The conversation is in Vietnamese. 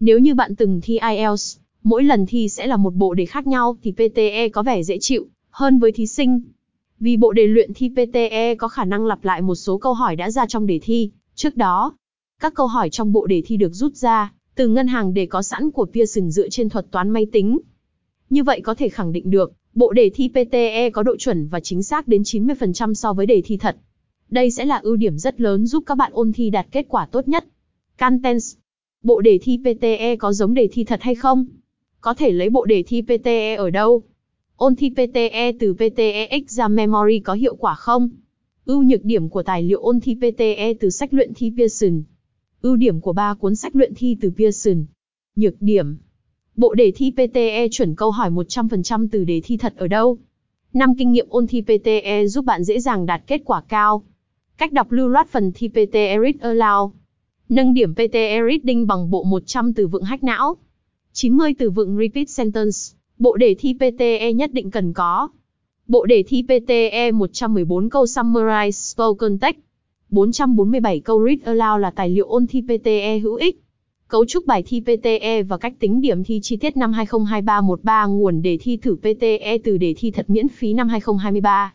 Nếu như bạn từng thi IELTS, mỗi lần thi sẽ là một bộ đề khác nhau thì PTE có vẻ dễ chịu hơn với thí sinh. Vì bộ đề luyện thi PTE có khả năng lặp lại một số câu hỏi đã ra trong đề thi trước đó. Các câu hỏi trong bộ đề thi được rút ra từ ngân hàng đề có sẵn của Pearson dựa trên thuật toán máy tính. Như vậy có thể khẳng định được, bộ đề thi PTE có độ chuẩn và chính xác đến 90% so với đề thi thật. Đây sẽ là ưu điểm rất lớn giúp các bạn ôn thi đạt kết quả tốt nhất. Contents Bộ đề thi PTE có giống đề thi thật hay không? Có thể lấy bộ đề thi PTE ở đâu? Ôn thi PTE từ PTE Exam Memory có hiệu quả không? Ưu nhược điểm của tài liệu ôn thi PTE từ sách luyện thi Pearson. Ưu điểm của ba cuốn sách luyện thi từ Pearson. Nhược điểm. Bộ đề thi PTE chuẩn câu hỏi 100% từ đề thi thật ở đâu? Năm kinh nghiệm ôn thi PTE giúp bạn dễ dàng đạt kết quả cao. Cách đọc lưu loát phần thi PTE Read Aloud. Nâng điểm PTE Reading bằng bộ 100 từ vựng hack não. 90 từ vựng Repeat Sentence. Bộ đề thi PTE nhất định cần có. Bộ đề thi PTE 114 câu Summarize Spoken Text. 447 câu Read Aloud là tài liệu ôn thi PTE hữu ích. Cấu trúc bài thi PTE và cách tính điểm thi chi tiết năm 2023-13 nguồn đề thi thử PTE từ đề thi thật miễn phí năm 2023.